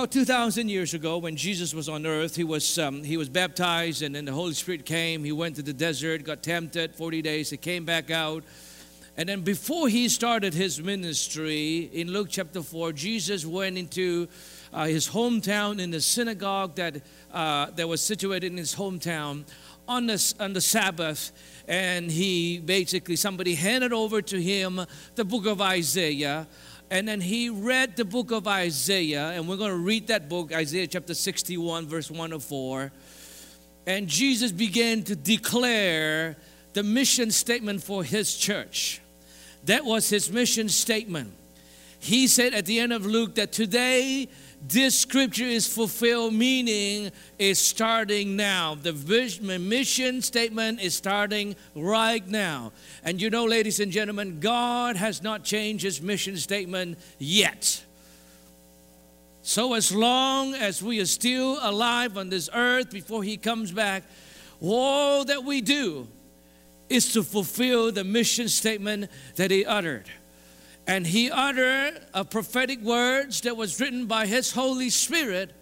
about 2,000 years ago, when Jesus was on earth, he was, um, he was baptized, and then the Holy Spirit came. He went to the desert, got tempted 40 days. He came back out. And then before he started his ministry, in Luke chapter 4, Jesus went into uh, his hometown in the synagogue that, uh, that was situated in his hometown on the, on the Sabbath. And he basically, somebody handed over to him the book of Isaiah and then he read the book of Isaiah, and we're going to read that book, Isaiah chapter 61, verse 1 to 4. And Jesus began to declare the mission statement for his church. That was his mission statement. He said at the end of Luke that today this scripture is fulfilled, meaning is starting now. The mission statement is starting right now. And you know, ladies and gentlemen, God has not changed his mission statement yet. So, as long as we are still alive on this earth before he comes back, all that we do is to fulfill the mission statement that he uttered and he uttered a prophetic words that was written by his Holy Spirit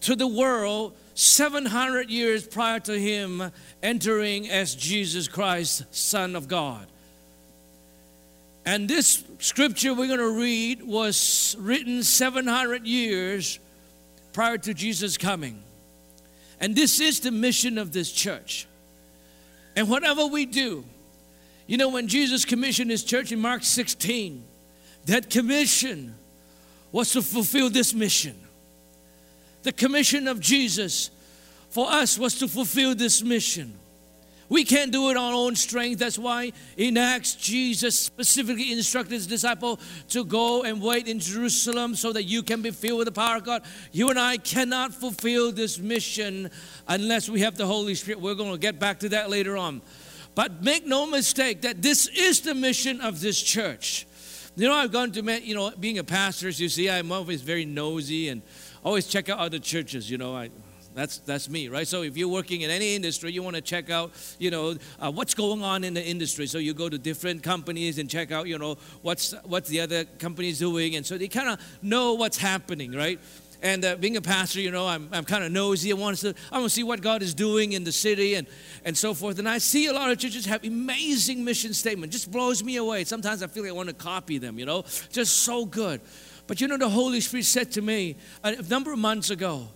to the world 700 years prior to him entering as Jesus Christ, Son of God. And this scripture we're going to read was written 700 years prior to Jesus coming. And this is the mission of this church. And whatever we do, you know, when Jesus commissioned his church in Mark 16, that commission was to fulfill this mission. The commission of Jesus for us was to fulfill this mission. We can't do it on our own strength. That's why in Acts, Jesus specifically instructed his disciple to go and wait in Jerusalem so that you can be filled with the power of God. You and I cannot fulfill this mission unless we have the Holy Spirit. We're going to get back to that later on. But make no mistake that this is the mission of this church. You know, I've gone to, you know, being a pastor, as you see, I'm always very nosy and always check out other churches, you know. I, that's that's me, right? So if you're working in any industry, you want to check out, you know, uh, what's going on in the industry. So you go to different companies and check out, you know, what's what's the other companies doing, and so they kind of know what's happening, right? And uh, being a pastor, you know, I'm, I'm kind of nosy. I want to I want to see what God is doing in the city and and so forth. And I see a lot of churches have amazing mission statement. Just blows me away. Sometimes I feel like I want to copy them. You know, just so good. But you know, the Holy Spirit said to me a number of months ago.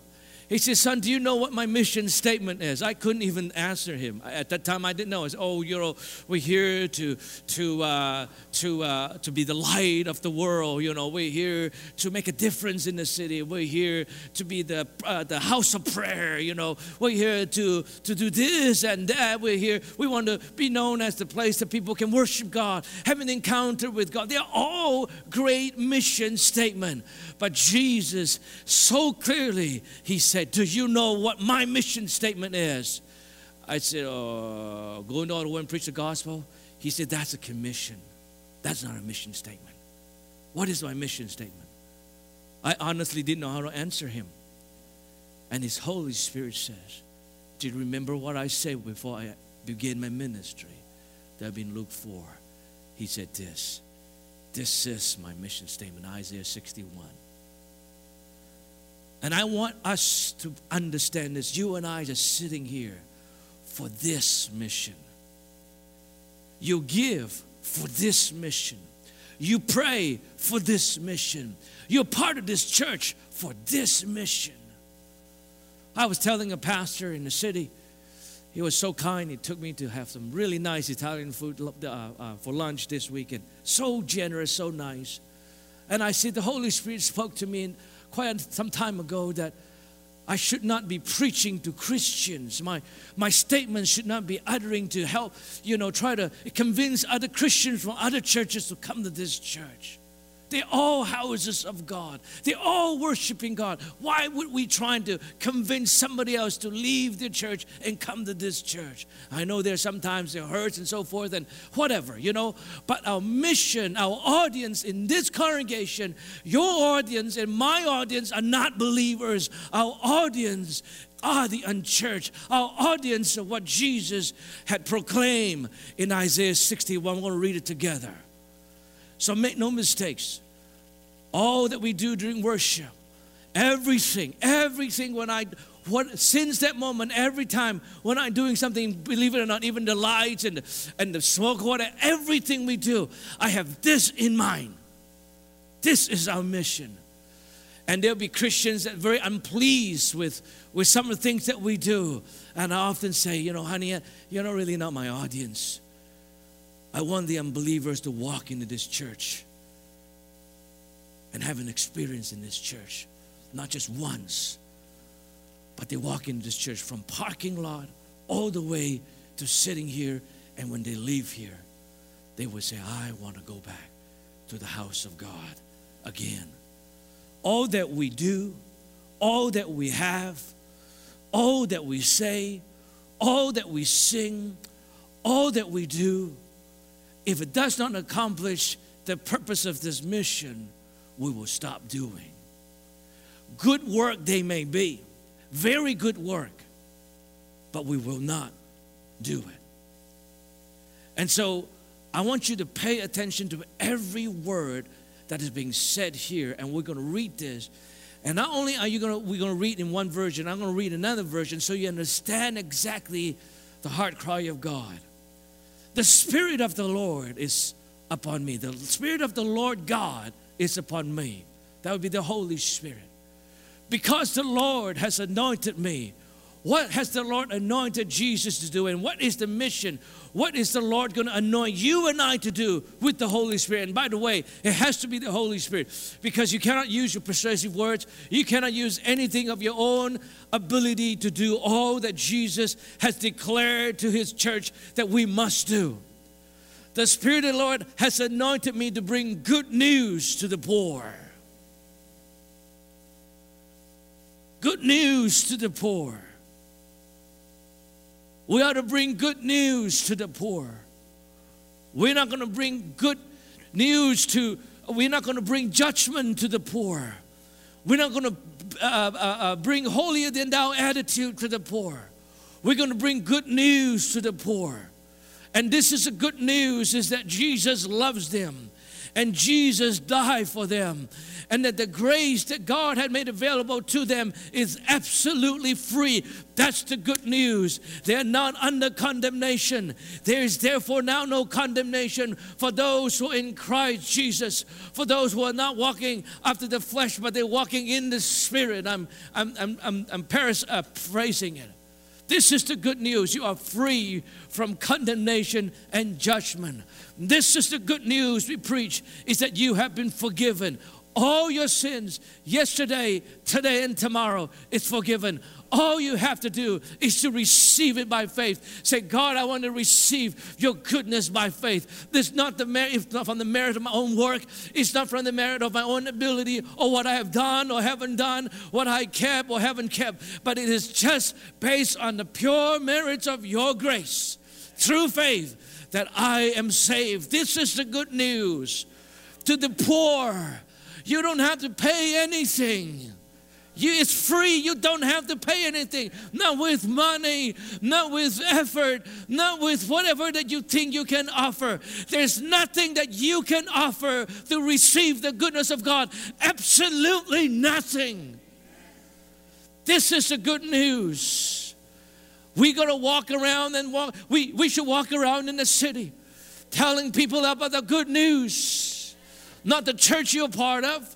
He said, Son, do you know what my mission statement is? I couldn't even answer him. At that time, I didn't know. I said, Oh, you know, we're here to, to, uh, to, uh, to be the light of the world. You know, we're here to make a difference in the city. We're here to be the, uh, the house of prayer. You know, we're here to, to do this and that. We're here. We want to be known as the place that people can worship God, have an encounter with God. They're all great mission statement. But Jesus, so clearly, he said, Do you know what my mission statement is? I said, uh, Go into all the world and preach the gospel. He said, That's a commission. That's not a mission statement. What is my mission statement? I honestly didn't know how to answer him. And his Holy Spirit says, Do you remember what I said before I began my ministry? That I've been Luke 4. He said this. This is my mission statement, Isaiah 61. And I want us to understand this. You and I are sitting here for this mission. You give for this mission. You pray for this mission. You're part of this church for this mission. I was telling a pastor in the city, he was so kind. He took me to have some really nice Italian food uh, uh, for lunch this weekend. So generous, so nice. And I said, the Holy Spirit spoke to me, and quite some time ago that I should not be preaching to Christians. My, my statements should not be uttering to help, you know, try to convince other Christians from other churches to come to this church. They're all houses of God. They're all worshiping God. Why would we try to convince somebody else to leave the church and come to this church? I know there's sometimes there hurts and so forth and whatever, you know. But our mission, our audience in this congregation, your audience and my audience are not believers. Our audience are the unchurched, our audience of what Jesus had proclaimed in Isaiah 61. We're going to read it together. So make no mistakes all that we do during worship Everything, everything when I what since that moment, every time when I'm doing something, believe it or not, even the lights and the, and the smoke water, everything we do, I have this in mind. This is our mission. And there'll be Christians that are very unpleased with, with some of the things that we do. And I often say, you know, honey, you're not really not my audience. I want the unbelievers to walk into this church and have an experience in this church, not just once, but they walk into this church from parking lot all the way to sitting here. And when they leave here, they would say, I want to go back to the house of God again. All that we do, all that we have, all that we say, all that we sing, all that we do, if it does not accomplish the purpose of this mission, we will stop doing. Good work they may be, very good work, but we will not do it. And so I want you to pay attention to every word that is being said here, and we're going to read this. And not only are you going to we're going to read in one version, I'm going to read another version so you understand exactly the heart cry of God. The Spirit of the Lord is upon me. The Spirit of the Lord God is upon me. That would be the Holy Spirit because the Lord has anointed me. What has the Lord anointed Jesus to do? And what is the mission? What is the Lord going to anoint you and I to do with the Holy Spirit? And by the way, it has to be the Holy Spirit because you cannot use your persuasive words. You cannot use anything of your own ability to do all that Jesus has declared to his church that we must do. The Spirit of the Lord has anointed me to bring good news to the poor. good news to the poor. We ought to bring good news to the poor. We're not going to bring good news to, we're not going to bring judgment to the poor. We're not going to uh, uh, uh, bring holier than thou attitude to the poor. We're going to bring good news to the poor. And this is the good news is that Jesus loves them and Jesus died for them and that the grace that God had made available to them is absolutely free. That's the good news. They're not under condemnation. There is therefore now no condemnation for those who are in Christ Jesus, for those who are not walking after the flesh, but they're walking in the spirit. I'm, I'm, I'm, I'm, I'm paraphrasing it. This is the good news. You are free from condemnation and judgment. This is the good news we preach is that you have been forgiven. All your sins, yesterday, today, and tomorrow, is forgiven. All you have to do is to receive it by faith. Say, God, I want to receive your goodness by faith. This is not the merit, it's not from the merit of my own work. It's not from the merit of my own ability or what I have done or haven't done, what I kept or haven't kept. But it is just based on the pure merits of your grace through faith that I am saved. This is the good news to the poor you don't have to pay anything. You, it's free. You don't have to pay anything. Not with money, not with effort, not with whatever that you think you can offer. There's nothing that you can offer to receive the goodness of God. Absolutely nothing. This is the good news. We got to walk around and walk. We, we should walk around in the city telling people about the good news not the church you're part of,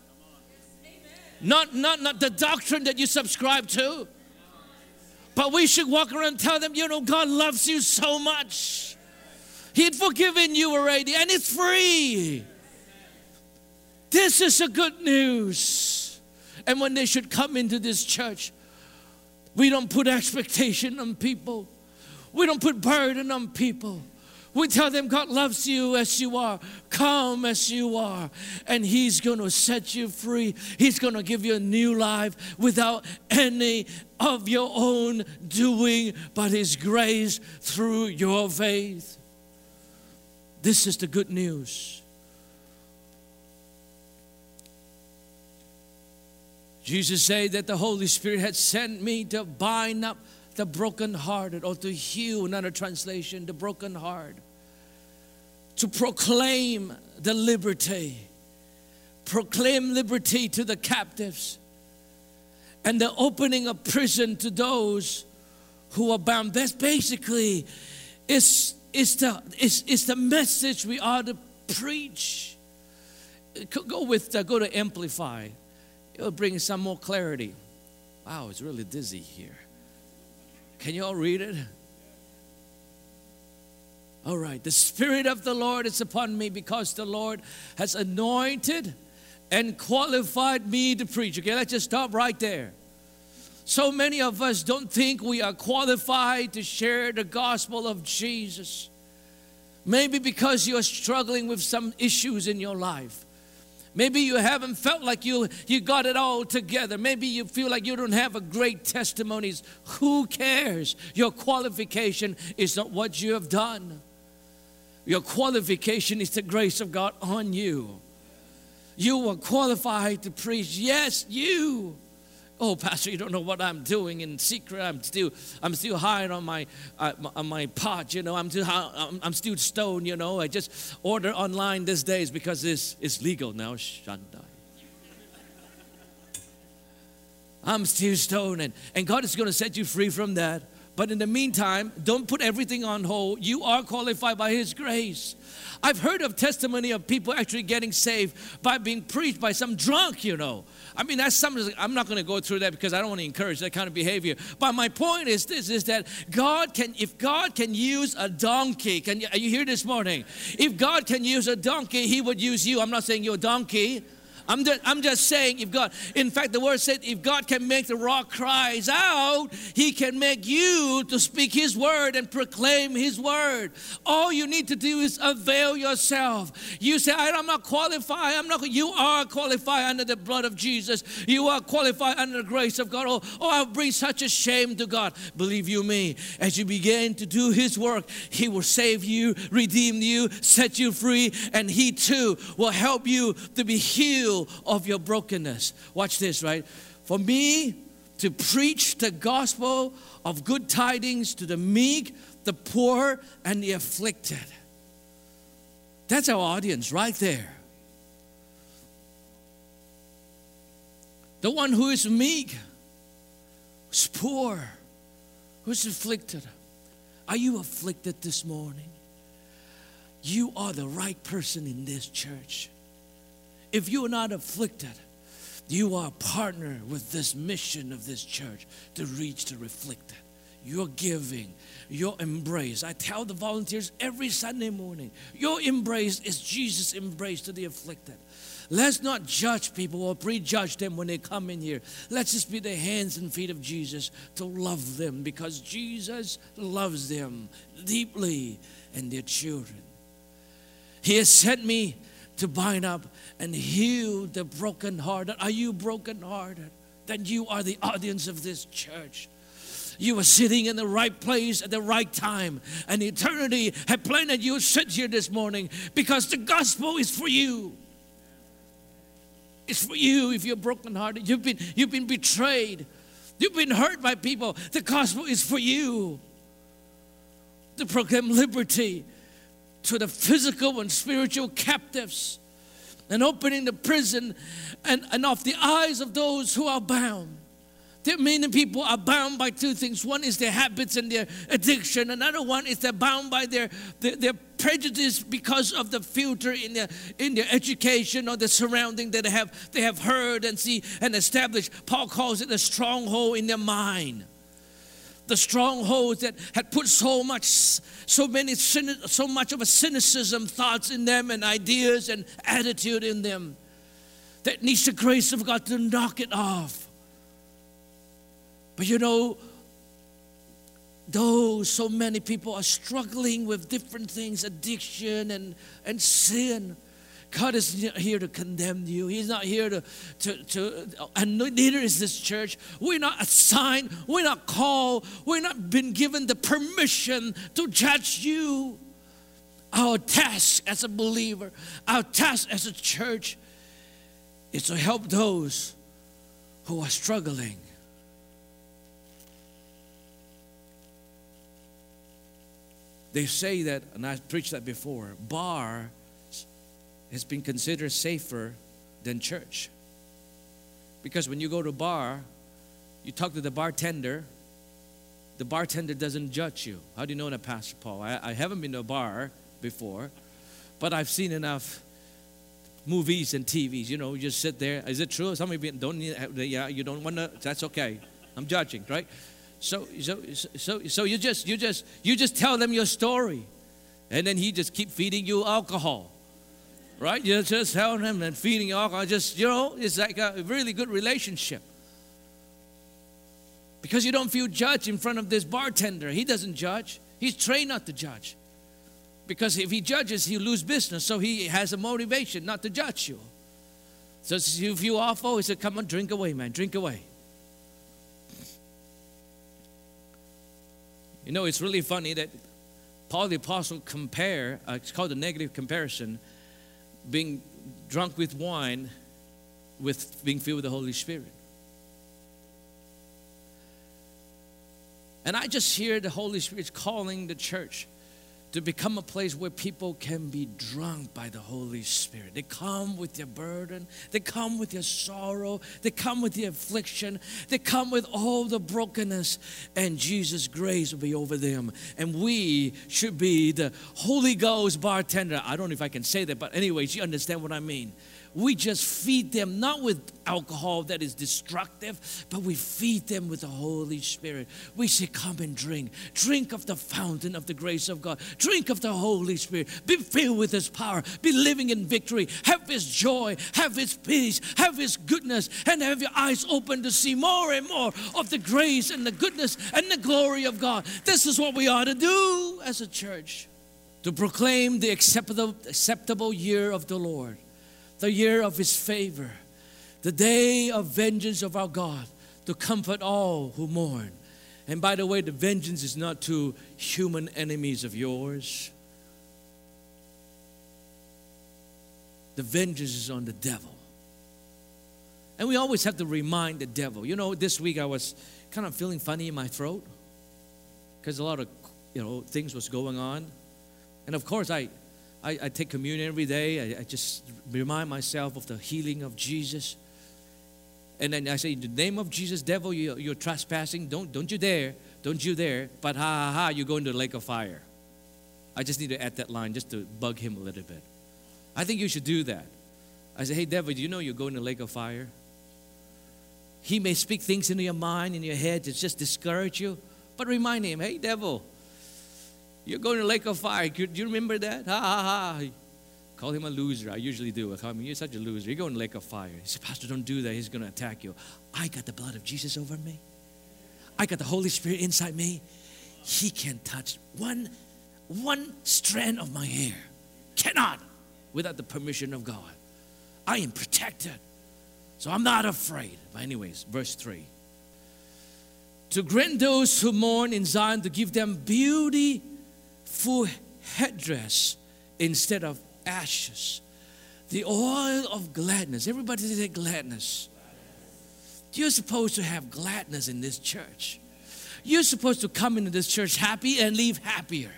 not, not, not the doctrine that you subscribe to. But we should walk around and tell them, you know, God loves you so much. He'd forgiven you already, and it's free. This is a good news. And when they should come into this church, we don't put expectation on people. We don't put burden on people. We tell them God loves you as you are. Come as you are. And He's going to set you free. He's going to give you a new life without any of your own doing, but His grace through your faith. This is the good news. Jesus said that the Holy Spirit had sent me to bind up the brokenhearted, or to heal, another translation, the broken heart to proclaim the liberty, proclaim liberty to the captives, and the opening of prison to those who are bound. That's basically is is the is, is the message we are to preach. Go with uh, go to amplify. It'll bring some more clarity. Wow, it's really dizzy here. Can you all read it? All right. The Spirit of the Lord is upon me because the Lord has anointed and qualified me to preach. Okay, let's just stop right there. So many of us don't think we are qualified to share the gospel of Jesus. Maybe because you're struggling with some issues in your life. Maybe you haven't felt like you, you got it all together. Maybe you feel like you don't have a great testimonies. Who cares? Your qualification is not what you have done. Your qualification is the grace of God on you. You are qualified to preach. Yes, you. Oh, Pastor, you don't know what I'm doing in secret. I'm still, I'm still hiding on my, uh, on my pot. You know, I'm still, I'm, I'm still stoned. You know, I just order online these days because it's, it's legal now. Shandai. I'm still stoned, and, and God is going to set you free from that. But in the meantime, don't put everything on hold. You are qualified by His grace. I've heard of testimony of people actually getting saved by being preached by some drunk, you know. I mean, that's something, I'm not going to go through that because I don't want to encourage that kind of behavior. But my point is this, is that God can, if God can use a donkey, can you, are you here this morning? If God can use a donkey, He would use you. I'm not saying you're a donkey. I'm just, I'm just saying, if God, in fact, the word said, if God can make the rock cries out, He can make you to speak His word and proclaim His word. All you need to do is avail yourself. You say, I'm not qualified. I'm not. You are qualified under the blood of Jesus. You are qualified under the grace of God. Oh, oh I'll bring such a shame to God. Believe you me, as you begin to do His work, He will save you, redeem you, set you free, and He too will help you to be healed of your brokenness. Watch this, right? For me to preach the gospel of good tidings to the meek, the poor, and the afflicted. That's our audience right there. The one who is meek, who's poor, who's afflicted. Are you afflicted this morning? You are the right person in this church. If you are not afflicted, you are a partner with this mission of this church to reach the afflicted. Your giving, your embrace. I tell the volunteers every Sunday morning, your embrace is Jesus' embrace to the afflicted. Let's not judge people or prejudge them when they come in here. Let's just be the hands and feet of Jesus to love them because Jesus loves them deeply and their children. He has sent me to bind up and heal the brokenhearted. Are you brokenhearted? Then you are the audience of this church. You are sitting in the right place at the right time, and eternity had planned that you sit here this morning because the gospel is for you. It's for you if you're brokenhearted. You've been, you've been betrayed. You've been hurt by people. The gospel is for you to proclaim liberty to the physical and spiritual captives and opening the prison and, and off the eyes of those who are bound. Many people are bound by two things. One is their habits and their addiction. Another one is they're bound by their, their, their prejudice because of the filter in their in their education or the surrounding that they have they have heard and see and established. Paul calls it a stronghold in their mind the strongholds that had put so much, so many, so much of a cynicism thoughts in them and ideas and attitude in them that needs the grace of God to knock it off. But you know, though so many people are struggling with different things, addiction and, and sin, God is not here to condemn you. He's not here to, to, to, and neither is this church. We're not assigned, we're not called, we're not been given the permission to judge you. Our task as a believer, our task as a church is to help those who are struggling. They say that, and I preached that before, bar has been considered safer than church. Because when you go to a bar, You talk to the bartender, the bartender doesn't judge you. How do you know that, Pastor Paul? I, I haven't been to a bar before, but I've seen enough movies and TVs. You know, you just sit there. Is it true? Some of you don't need, yeah, you don't want to, that's okay. I'm judging, right? So, so, so, so you just, you just, you just tell them your story, and then he just keep feeding you alcohol, right? You're just tell him and feeding alcohol. Just, you know, it's like a really good relationship because you don't feel judged in front of this bartender. He doesn't judge. He's trained not to judge. Because if he judges, he'll lose business. So he has a motivation not to judge you. So if you feel awful, he said, Come on, drink away, man, drink away. You know, it's really funny that Paul the Apostle compare, uh, it's called a negative comparison, being drunk with wine with being filled with the Holy Spirit. And I just hear the Holy Spirit calling the church to become a place where people can be drunk by the Holy Spirit. They come with their burden, they come with their sorrow, they come with the affliction, they come with all the brokenness, and Jesus' grace will be over them. And we should be the Holy Ghost bartender. I don't know if I can say that, but anyways, you understand what I mean we just feed them not with alcohol that is destructive, but we feed them with the Holy Spirit. We say, Come and drink. Drink of the fountain of the grace of God. Drink of the Holy Spirit. Be filled with His power. Be living in victory. Have His joy. Have His peace. Have His goodness. And have your eyes open to see more and more of the grace and the goodness and the glory of God. This is what we ought to do as a church to proclaim the acceptable, acceptable year of the Lord the year of his favor, the day of vengeance of our God to comfort all who mourn. And by the way, the vengeance is not to human enemies of yours. The vengeance is on the devil. And we always have to remind the devil. You know, this week I was kind of feeling funny in my throat because a lot of, you know, things was going on. And of course, I, I, I take communion every day. I, I, just remind myself of the healing of Jesus. And then I say, in the name of Jesus, devil, you, you're trespassing. Don't, don't you dare. Don't you dare. But ha ha ha, you go into the lake of fire. I just need to add that line just to bug him a little bit. I think you should do that. I say, hey, devil, do you know you're going to the lake of fire? He may speak things into your mind, in your head to just discourage you. But remind him, hey, devil, you're going to lake of fire. Do you remember that? Ha ha ha. Call him a loser. I usually do. I him, you're such a loser. You're going to lake of fire. He said, Pastor, don't do that. He's going to attack you. I got the blood of Jesus over me. I got the Holy Spirit inside me. He can touch one, one strand of my hair. Cannot without the permission of God. I am protected. So I'm not afraid. But anyways, verse 3. To grant those who mourn in Zion, to give them beauty full headdress instead of ashes. The oil of gladness. Everybody say gladness. You're supposed to have gladness in this church. You're supposed to come into this church happy and leave happier.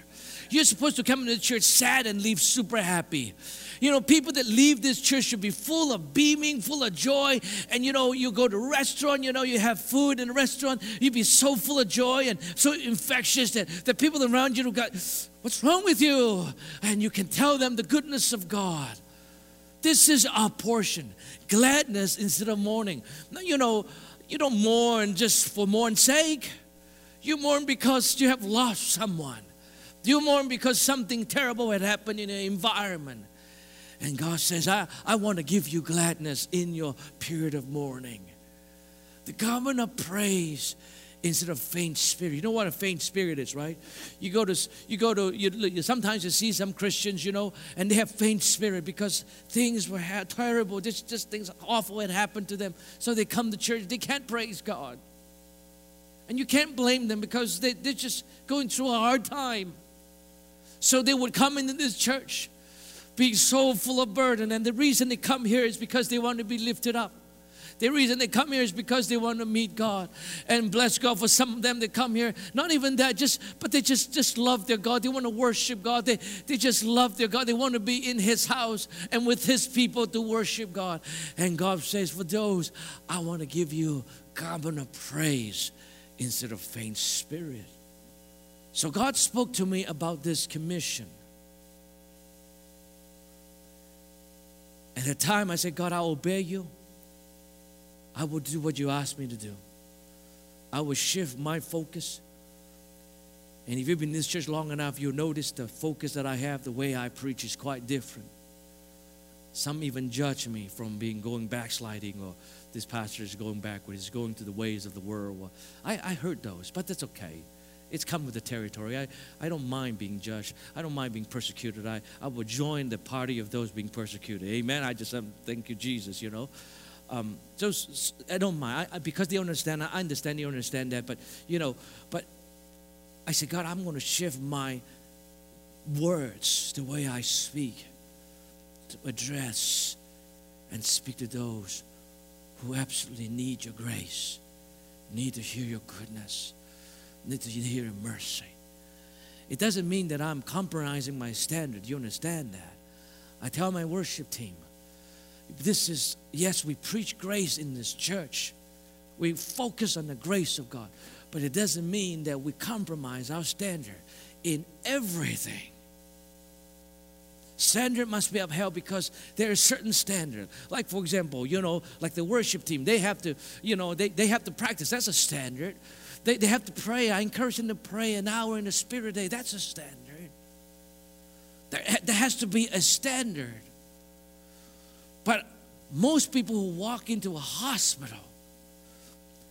You're supposed to come into the church sad and leave super happy. You know, people that leave this church should be full of beaming, full of joy. And you know, you go to a restaurant, you know, you have food in a restaurant, you'd be so full of joy and so infectious that the people around you got, what's wrong with you? And you can tell them the goodness of God. This is our portion. Gladness instead of mourning. Now, you know, you don't mourn just for mourn's sake. You mourn because you have lost someone. You mourn because something terrible had happened in your environment. And God says, I, I want to give you gladness in your period of mourning. The garment of praise instead of faint spirit. You know what a faint spirit is, right? You go to you go to you, sometimes you see some Christians, you know, and they have faint spirit because things were terrible, just just things awful had happened to them. So they come to church, they can't praise God. And you can't blame them because they, they're just going through a hard time. So they would come into this church being so full of burden. And the reason they come here is because they want to be lifted up. The reason they come here is because they want to meet God and bless God. For some of them, they come here, not even that, just but they just just love their God. They want to worship God. They they just love their God. They want to be in His house and with His people to worship God. And God says, for those, I want to give you garment of praise instead of faint spirit. So God spoke to me about this commission. At the time, I said, God, I'll obey you. I will do what you ask me to do. I will shift my focus. And if you've been in this church long enough, you'll notice the focus that I have, the way I preach is quite different. Some even judge me from being going backsliding or this pastor is going backward, he's going to the ways of the world. I, I heard those, but that's okay. It's come with the territory. I, I don't mind being judged. I don't mind being persecuted. I, I will join the party of those being persecuted. Amen. I just um, thank you, Jesus, you know. Um, so I don't mind I, because they understand. I understand they understand that, but you know, but I said, God, I'm going to shift my words, the way I speak, to address and speak to those who absolutely need your grace, need to hear your goodness, need to hear mercy. It doesn't mean that I'm compromising my standard. You understand that? I tell my worship team, this is, yes, we preach grace in this church. We focus on the grace of God. But it doesn't mean that we compromise our standard in everything. Standard must be upheld because there is certain standard. Like for example, you know, like the worship team, they have to, you know, they, they have to practice. That's a standard. They, they have to pray. I encourage them to pray an hour in the spirit day. That's a standard. There, there has to be a standard. But most people who walk into a hospital,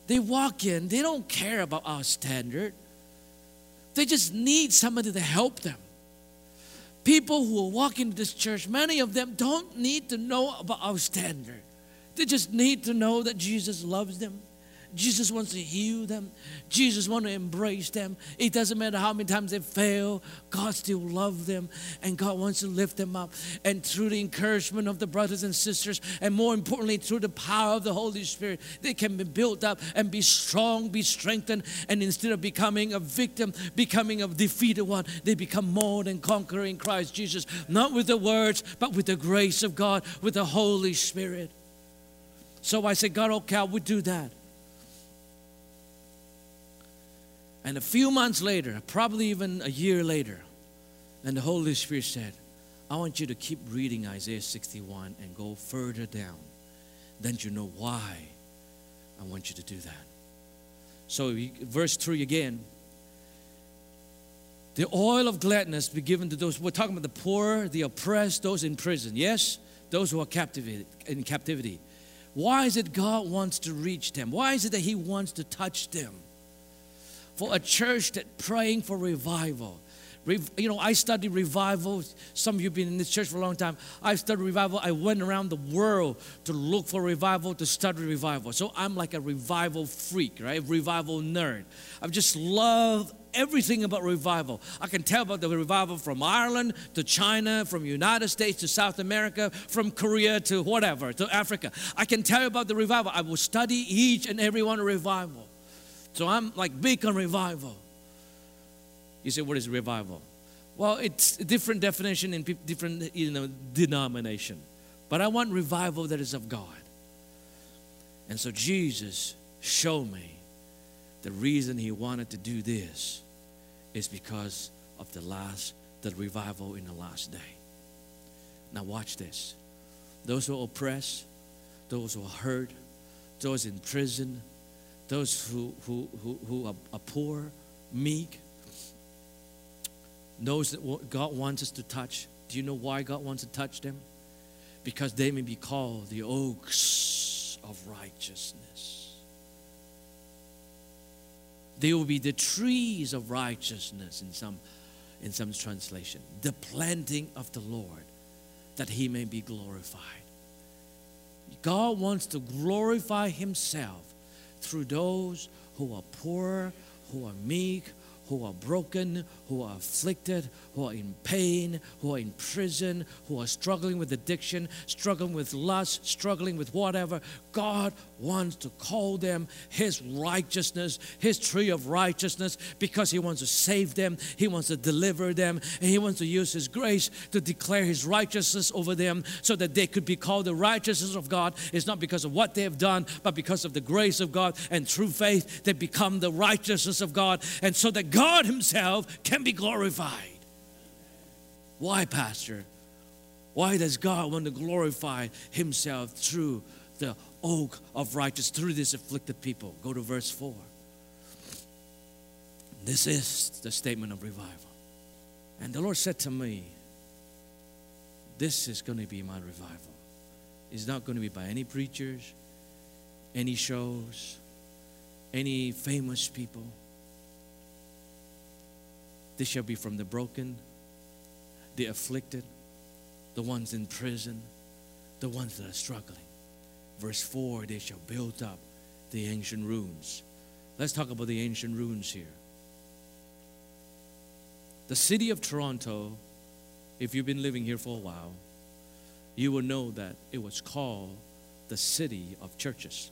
they walk in, they don't care about our standard. They just need somebody to help them. People who are walking this church, many of them don't need to know about our standard. They just need to know that Jesus loves them. Jesus wants to heal them. Jesus wants to embrace them. It doesn't matter how many times they fail, God still loves them and God wants to lift them up. And through the encouragement of the brothers and sisters, and more importantly, through the power of the Holy Spirit, they can be built up and be strong, be strengthened. And instead of becoming a victim, becoming a defeated one, they become more than conquering Christ Jesus, not with the words, but with the grace of God, with the Holy Spirit. So I said, God, okay, I would do that. And a few months later, probably even a year later, and the Holy Spirit said, I want you to keep reading Isaiah 61 and go further down. Then you know why I want you to do that. So, verse 3 again. The oil of gladness be given to those. We're talking about the poor, the oppressed, those in prison. Yes, those who are captivated in captivity. Why is it God wants to reach them? Why is it that He wants to touch them? For a church that praying for revival. You know, I studied revival. Some of you have been in this church for a long time. I studied revival. I went around the world to look for revival, to study revival. So I'm like a revival freak, right? Revival nerd. I've just love everything about revival. I can tell about the revival from Ireland to China, from United States to South America, from Korea to whatever, to Africa. I can tell you about the revival. I will study each and every one of revival. So I'm like big on revival. You say, what is revival? Well, it's a different definition in different you know, denomination. But I want revival that is of God. And so Jesus showed me the reason he wanted to do this is because of the last, the revival in the last day. Now watch this. Those who are oppressed, those who are hurt, those in prison, those who, who, who, who are, poor, meek, those that God wants us to touch. Do you know why God wants to touch them? Because they may be called the oaks of righteousness. They will be the trees of righteousness in some, in some translation. The planting of the Lord, that he may be glorified. God wants to glorify himself through those who are poor, who are meek, who are broken, who are afflicted, who are in pain, who are in prison, who are struggling with addiction, struggling with lust, struggling with whatever. God wants to call them His righteousness, His tree of righteousness, because He wants to save them, He wants to deliver them, and He wants to use His grace to declare His righteousness over them so that they could be called the righteousness of God. It's not because of what they have done, but because of the grace of God and through faith, they become the righteousness of God, and so that God Himself can be glorified. Why, Pastor? Why does God want to glorify Himself through the oak of righteousness, through this afflicted people? Go to verse 4. This is the statement of revival. And the Lord said to me, This is going to be my revival. It's not going to be by any preachers, any shows, any famous people. This shall be from the broken, the afflicted, the ones in prison, the ones that are struggling. Verse 4 they shall build up the ancient ruins. Let's talk about the ancient ruins here. The city of Toronto, if you've been living here for a while, you will know that it was called the city of churches.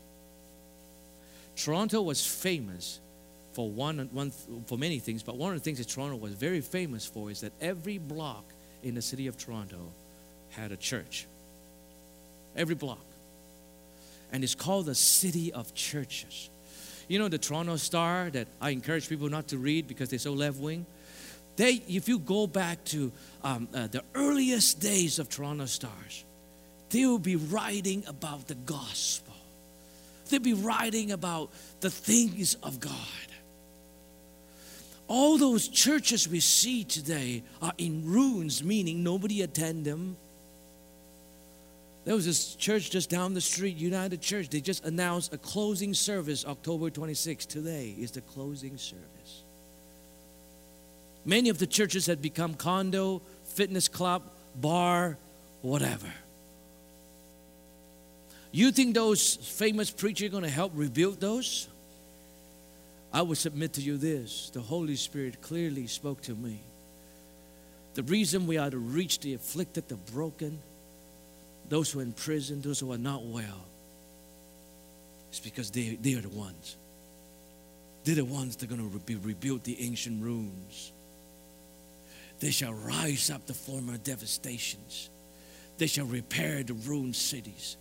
Toronto was famous for one, one for many things, but one of the things that Toronto was very famous for is that every block in the city of Toronto had a church. Every block. And it's called the city of churches. You know the Toronto Star that I encourage people not to read because they're so left wing? They, if you go back to um, uh, the earliest days of Toronto Stars, they will be writing about the gospel. They'll be writing about the things of God. All those churches we see today are in ruins, meaning nobody attend them. There was this church just down the street, United Church. They just announced a closing service October 26. Today is the closing service. Many of the churches had become condo, fitness club, bar, whatever. You think those famous preachers are going to help rebuild those? I would submit to you this the Holy Spirit clearly spoke to me. The reason we are to reach the afflicted, the broken, those who are in prison, those who are not well. It's because they, they are the ones. They're the ones that are going to rebuild the ancient ruins. They shall rise up the former devastations. They shall repair the ruined cities,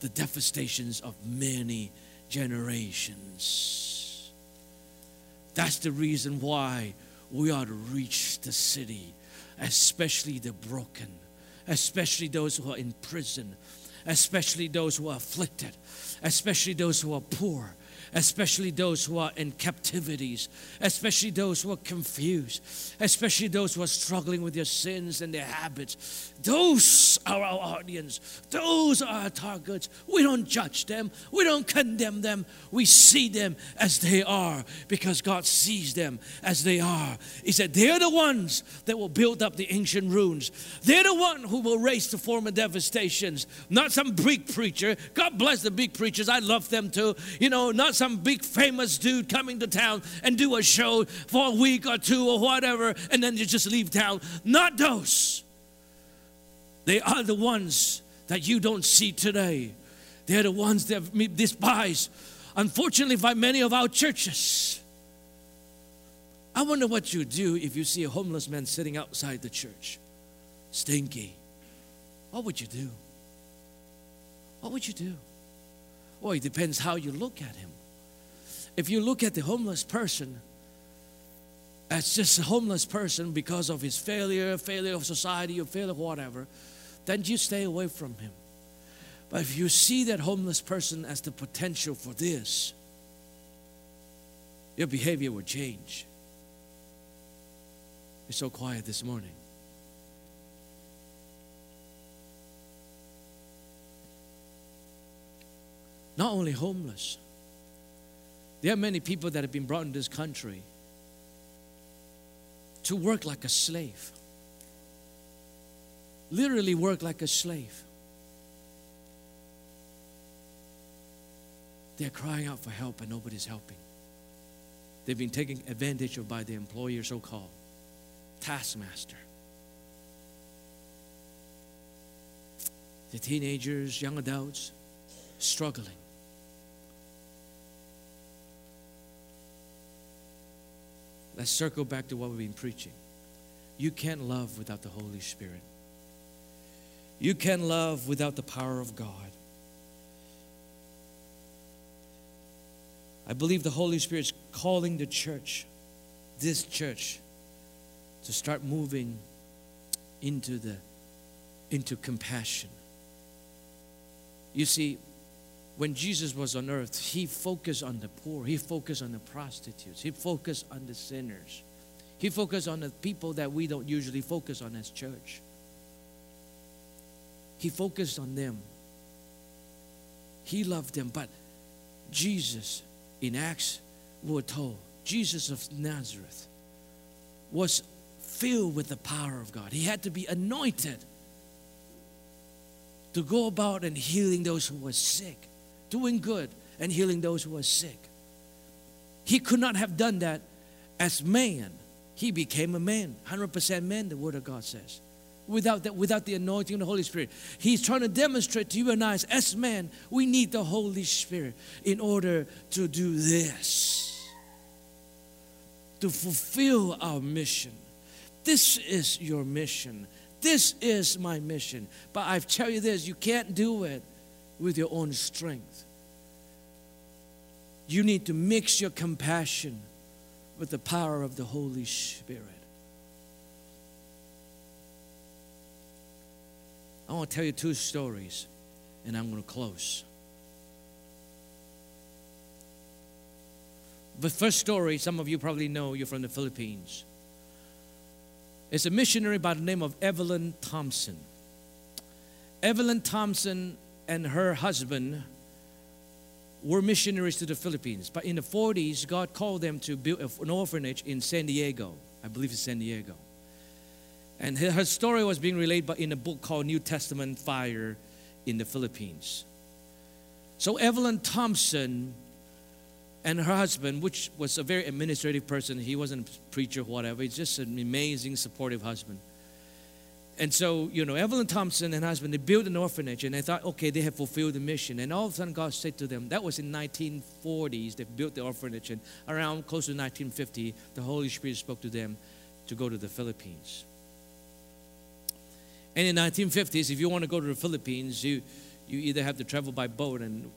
the devastations of many generations. That's the reason why we are to reach the city, especially the broken especially those who are in prison, especially those who are afflicted, especially those who are poor, especially those who are in captivities, especially those who are confused, especially those who are struggling with their sins and their habits. Those are our audience. Those are our targets. We don't judge them, we don't condemn them. We see them as they are because God sees them as they are. He said, They're the ones that will build up the ancient ruins. They're the one who will raise the former devastations, not some big preacher. God bless the big preachers. I love them too. You know, not some big famous dude coming to town and do a show for a week or two or whatever, and then you just leave town. Not those. They are the ones that you don't see today. They're the ones that despise, unfortunately, by many of our churches. I wonder what you do if you see a homeless man sitting outside the church, stinky. What would you do? What would you do? Well, it depends how you look at him. If you look at the homeless person as just a homeless person because of his failure, failure of society, or failure of whatever, then you stay away from him. But if you see that homeless person as the potential for this, your behavior will change. It's so quiet this morning. Not only homeless, there are many people that have been brought in this country to work like a slave. Literally work like a slave. They're crying out for help and nobody's helping. They've been taken advantage of by the employer, so called taskmaster. The teenagers, young adults, struggling. Let's circle back to what we've been preaching. You can't love without the Holy Spirit. You can't love without the power of God. I believe the Holy Spirit is calling the church, this church, to start moving into the into compassion. You see, when Jesus was on earth, he focused on the poor, he focused on the prostitutes, he focused on the sinners. He focused on the people that we don't usually focus on as church. He focused on them. He loved them. But Jesus, in Acts, we were told, Jesus of Nazareth was filled with the power of God. He had to be anointed to go about and healing those who were sick, doing good and healing those who are sick. He could not have done that as man. He became a man, 100% man, the Word of God says. Without, that, without the anointing of the Holy Spirit. He's trying to demonstrate to you and I, as man, we need the Holy Spirit in order to do this, to fulfill our mission. This is your mission. This is my mission. But I tell you this you can't do it with your own strength. You need to mix your compassion with the power of the Holy Spirit. I want to tell you two stories, and I'm going to close. The first story, some of you probably know, you're from the Philippines. It's a missionary by the name of Evelyn Thompson. Evelyn Thompson and her husband were missionaries to the Philippines. But in the 40s, God called them to build an orphanage in San Diego. I believe it's San Diego. And her story was being relayed in a book called New Testament Fire in the Philippines. So Evelyn Thompson and her husband, which was a very administrative person, he wasn't a preacher, whatever. He's just an amazing, supportive husband. And so, you know, Evelyn Thompson and her husband, they built an orphanage and they thought, okay, they have fulfilled the mission. And all of a sudden, God said to them, that was in 1940s, they built the orphanage. And around close to 1950, the Holy Spirit spoke to them to go to the Philippines. And in 1950s, if you want to go to the Philippines, you, you either have to travel by boat and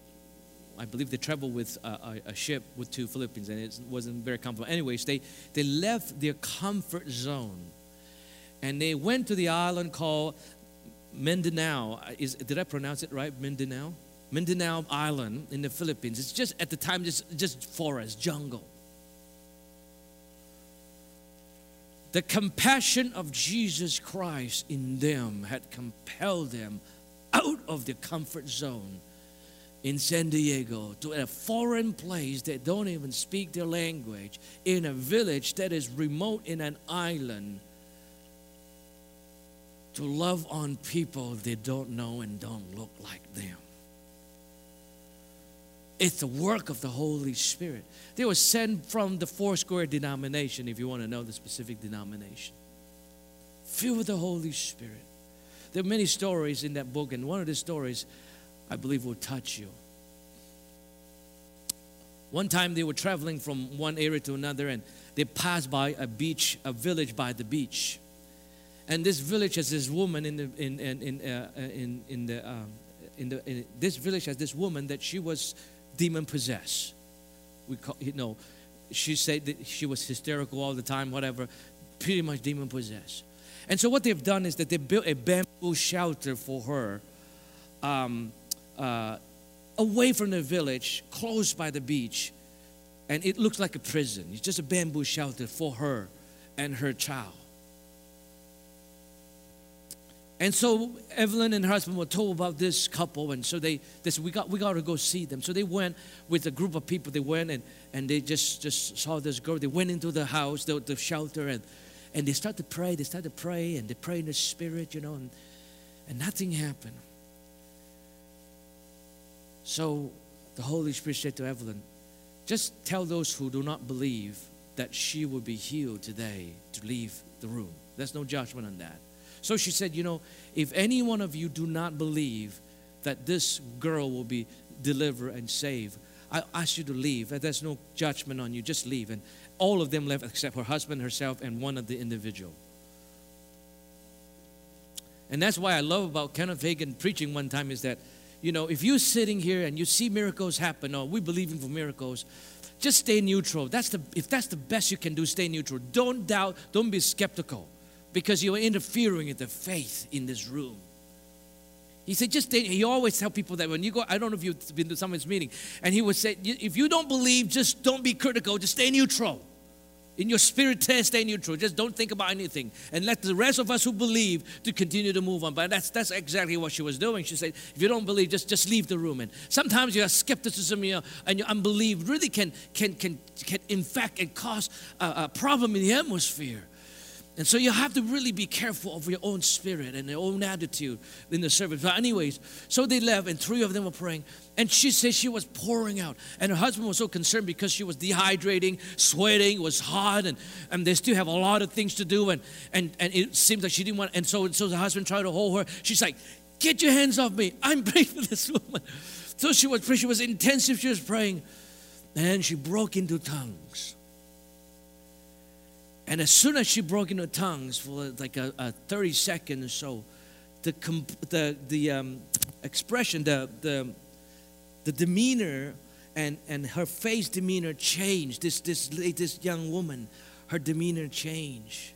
I believe they traveled with a, a, a, ship with two Philippines, and it wasn't very comfortable. Anyways, they, they left their comfort zone and they went to the island called Mindanao. Uh, is, did I pronounce it right? Mindanao? Mindanao Island in the Philippines. It's just at the time just, just forest, jungle. The compassion of Jesus Christ in them had compelled them out of the comfort zone in San Diego to a foreign place that don't even speak their language, in a village that is remote in an island, to love on people they don't know and don't look like them. It's the work of the Holy Spirit. They were sent from the Foursquare denomination, if you want to know the specific denomination. Filled with the Holy Spirit. There are many stories in that book, and one of the stories I believe will touch you. One time they were traveling from one area to another and they passed by a beach, a village by the beach. And this village has this woman in the in in in, uh, in, in the um, in the in, this village has this woman that she was demon possessed. We call you know, she said that she was hysterical all the time, whatever, pretty much demon possessed. And so what they've done is that they built a bamboo shelter for her. Um, uh, away from the village, close by the beach, and it looks like a prison. It's just a bamboo shelter for her and her child. And so Evelyn and her husband were told about this couple, and so they, they said, we got, we got to go see them. So they went with a group of people. They went and, and they just, just saw this girl. They went into the house, the, the shelter, and, and they started to pray. They started to pray, and they pray in the spirit, you know, and, and nothing happened. So the Holy Spirit said to Evelyn, just tell those who do not believe that she will be healed today to leave the room. There's no judgment on that. So she said, You know, if any one of you do not believe that this girl will be delivered and saved, I ask you to leave. And there's no judgment on you, just leave. And all of them left except her husband, herself, and one of the individual. And that's why I love about Kenneth Hagin preaching one time is that, you know, if you're sitting here and you see miracles happen, or we believe in for miracles, just stay neutral. That's the if that's the best you can do, stay neutral. Don't doubt, don't be skeptical, because you are interfering with the faith in this room. He said, just. He always tell people that when you go, I don't know if you've been to someone's meeting, and he would say, if you don't believe, just don't be critical, just stay neutral. In your spirit test, stay neutral. Just don't think about anything. And let the rest of us who believe to continue to move on. But that's that's exactly what she was doing. She said, if you don't believe, just, just leave the room. And sometimes your skepticism your, and your unbelief really can can can can infect and cause a, a problem in the atmosphere. And so you have to really be careful of your own spirit and your own attitude in the service. But, anyways, so they left, and three of them were praying. And she said she was pouring out. And her husband was so concerned because she was dehydrating, sweating, it was hot, and, and they still have a lot of things to do. And, and, and it seems like she didn't want, and so, and so the husband tried to hold her. She's like, Get your hands off me. I'm praying for this woman. So she was praying, she was intensive, she was praying. And she broke into tongues. And as soon as she broke into tongues for like a, a 30 seconds or so, the, the, the um, expression, the, the, the demeanor, and, and her face demeanor changed. This, this, this young woman, her demeanor changed.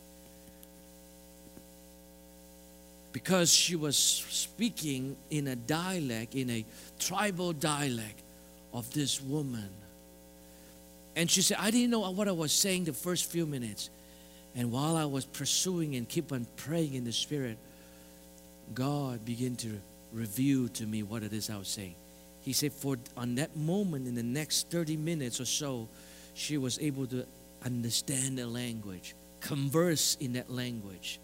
Because she was speaking in a dialect, in a tribal dialect of this woman. And she said, I didn't know what I was saying the first few minutes. And while I was pursuing and keep on praying in the Spirit, God began to reveal to me what it is I was saying. He said, for on that moment, in the next 30 minutes or so, she was able to understand the language, converse in that language.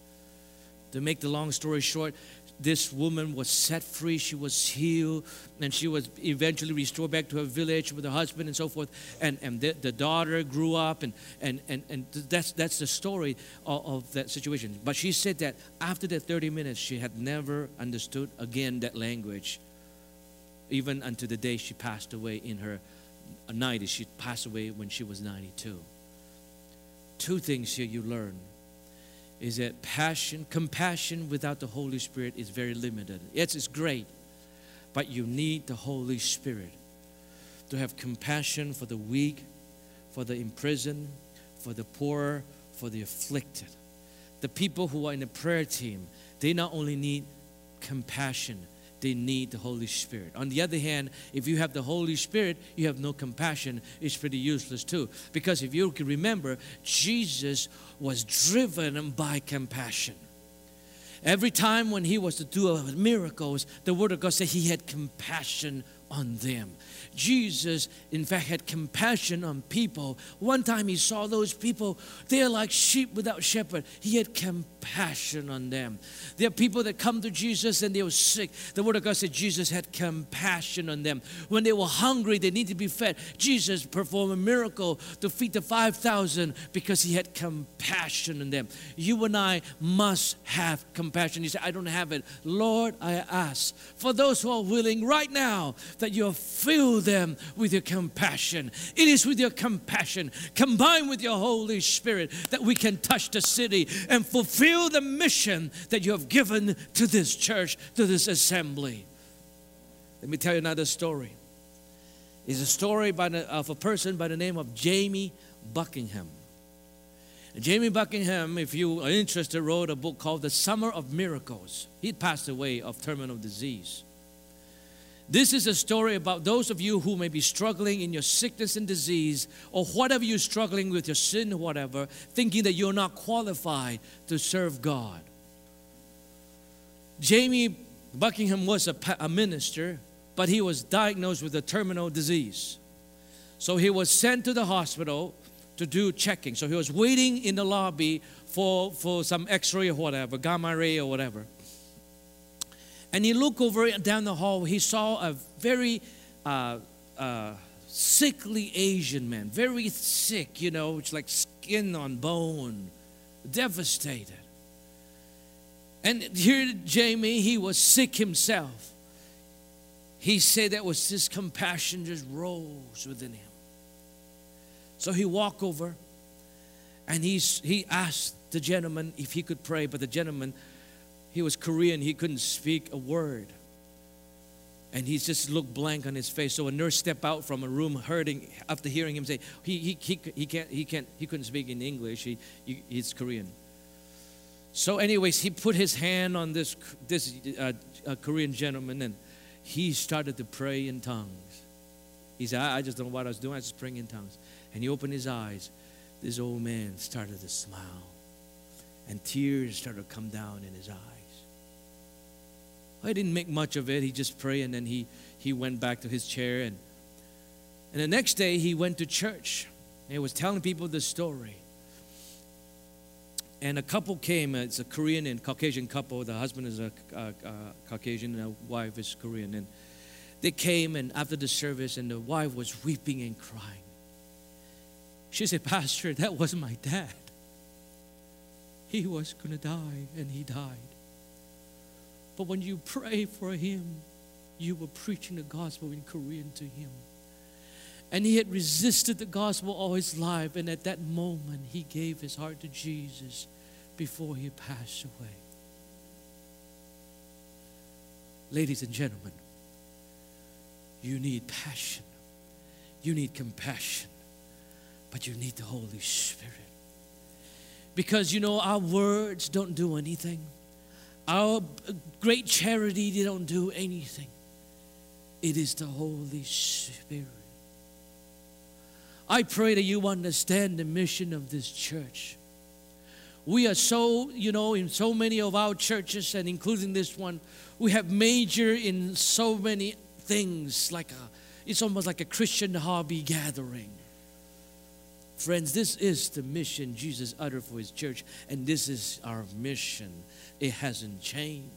To make the long story short, this woman was set free, she was healed, and she was eventually restored back to her village with her husband and so forth. And, and the, the daughter grew up, and, and, and, and that's, that's the story of, of that situation. But she said that after that 30 minutes, she had never understood again that language, even until the day she passed away in her 90s. She passed away when she was 92. Two things here you learn is that passion, compassion without the Holy Spirit is very limited. Yes, it's great, but you need the Holy Spirit to have compassion for the weak, for the imprisoned, for the poor, for the afflicted. The people who are in the prayer team, they not only need compassion, they need the Holy Spirit. On the other hand, if you have the Holy Spirit, you have no compassion, it's pretty useless too. Because if you can remember, Jesus was driven by compassion. Every time when he was to do miracles, the Word of God said he had compassion on them. Jesus, in fact, had compassion on people. One time he saw those people, they're like sheep without shepherd. He had compassion on them. There are people that come to Jesus and they were sick. The Word of God said Jesus had compassion on them. When they were hungry, they need to be fed. Jesus performed a miracle to feed the 5,000 because he had compassion on them. You and I must have compassion. You say, I don't have it. Lord, I ask for those who are willing right now that you fill them with your compassion. It is with your compassion, combined with your Holy Spirit, that we can touch the city and fulfill the mission that you have given to this church, to this assembly. Let me tell you another story. It's a story the, of a person by the name of Jamie Buckingham. Jamie Buckingham, if you are interested, wrote a book called The Summer of Miracles. He passed away of terminal disease. This is a story about those of you who may be struggling in your sickness and disease, or whatever you're struggling with, your sin, or whatever, thinking that you're not qualified to serve God. Jamie Buckingham was a, a minister, but he was diagnosed with a terminal disease. So he was sent to the hospital to do checking. So he was waiting in the lobby for, for some x ray or whatever, gamma ray or whatever. And he looked over down the hall. He saw a very uh, uh, sickly Asian man, very sick, you know, it's like skin on bone, devastated. And here, Jamie, he was sick himself. He said that was his compassion just rose within him. So he walked over And he's, he asked the gentleman if he could pray, but the gentleman, he was Korean, he couldn't speak a word. And he just looked blank on his face. So a nurse stepped out from a room, hurting after hearing him say, he, he, he, he, can't, he, can't, he couldn't speak in English, he, he, he's Korean. So, anyways, he put his hand on this, this uh, uh, Korean gentleman and he started to pray in tongues. He said, I, I just don't know what I was doing, I was just praying in tongues. And he opened his eyes. This old man started to smile, and tears started to come down in his eyes. I didn't make much of it. He just prayed, and then he, he went back to his chair. And, and the next day, he went to church. And he was telling people the story and a couple came. It's a Korean and Caucasian couple. The husband is a, Caucasian and the wife is Korean. And they came, and after the service, and the wife was weeping and crying. She said, Pastor, that was my dad. He was going to die, and he died. But when you pray for him, you were preaching the gospel in Korean to him. And he had resisted the gospel all his life. And at that moment, he gave his heart to Jesus before he passed away. Ladies and gentlemen, you need passion, you need compassion, but you need the Holy Spirit. Because you know, our words don't do anything, our great charity, they don't do anything. It is the Holy Spirit. I pray that you understand the mission of this church we are so, you know, in so many of our churches, and including this one, we have major in so many things. Like a, it's almost like a Christian hobby gathering. Friends, this is the mission Jesus uttered for his church, and this is our mission. It hasn't changed.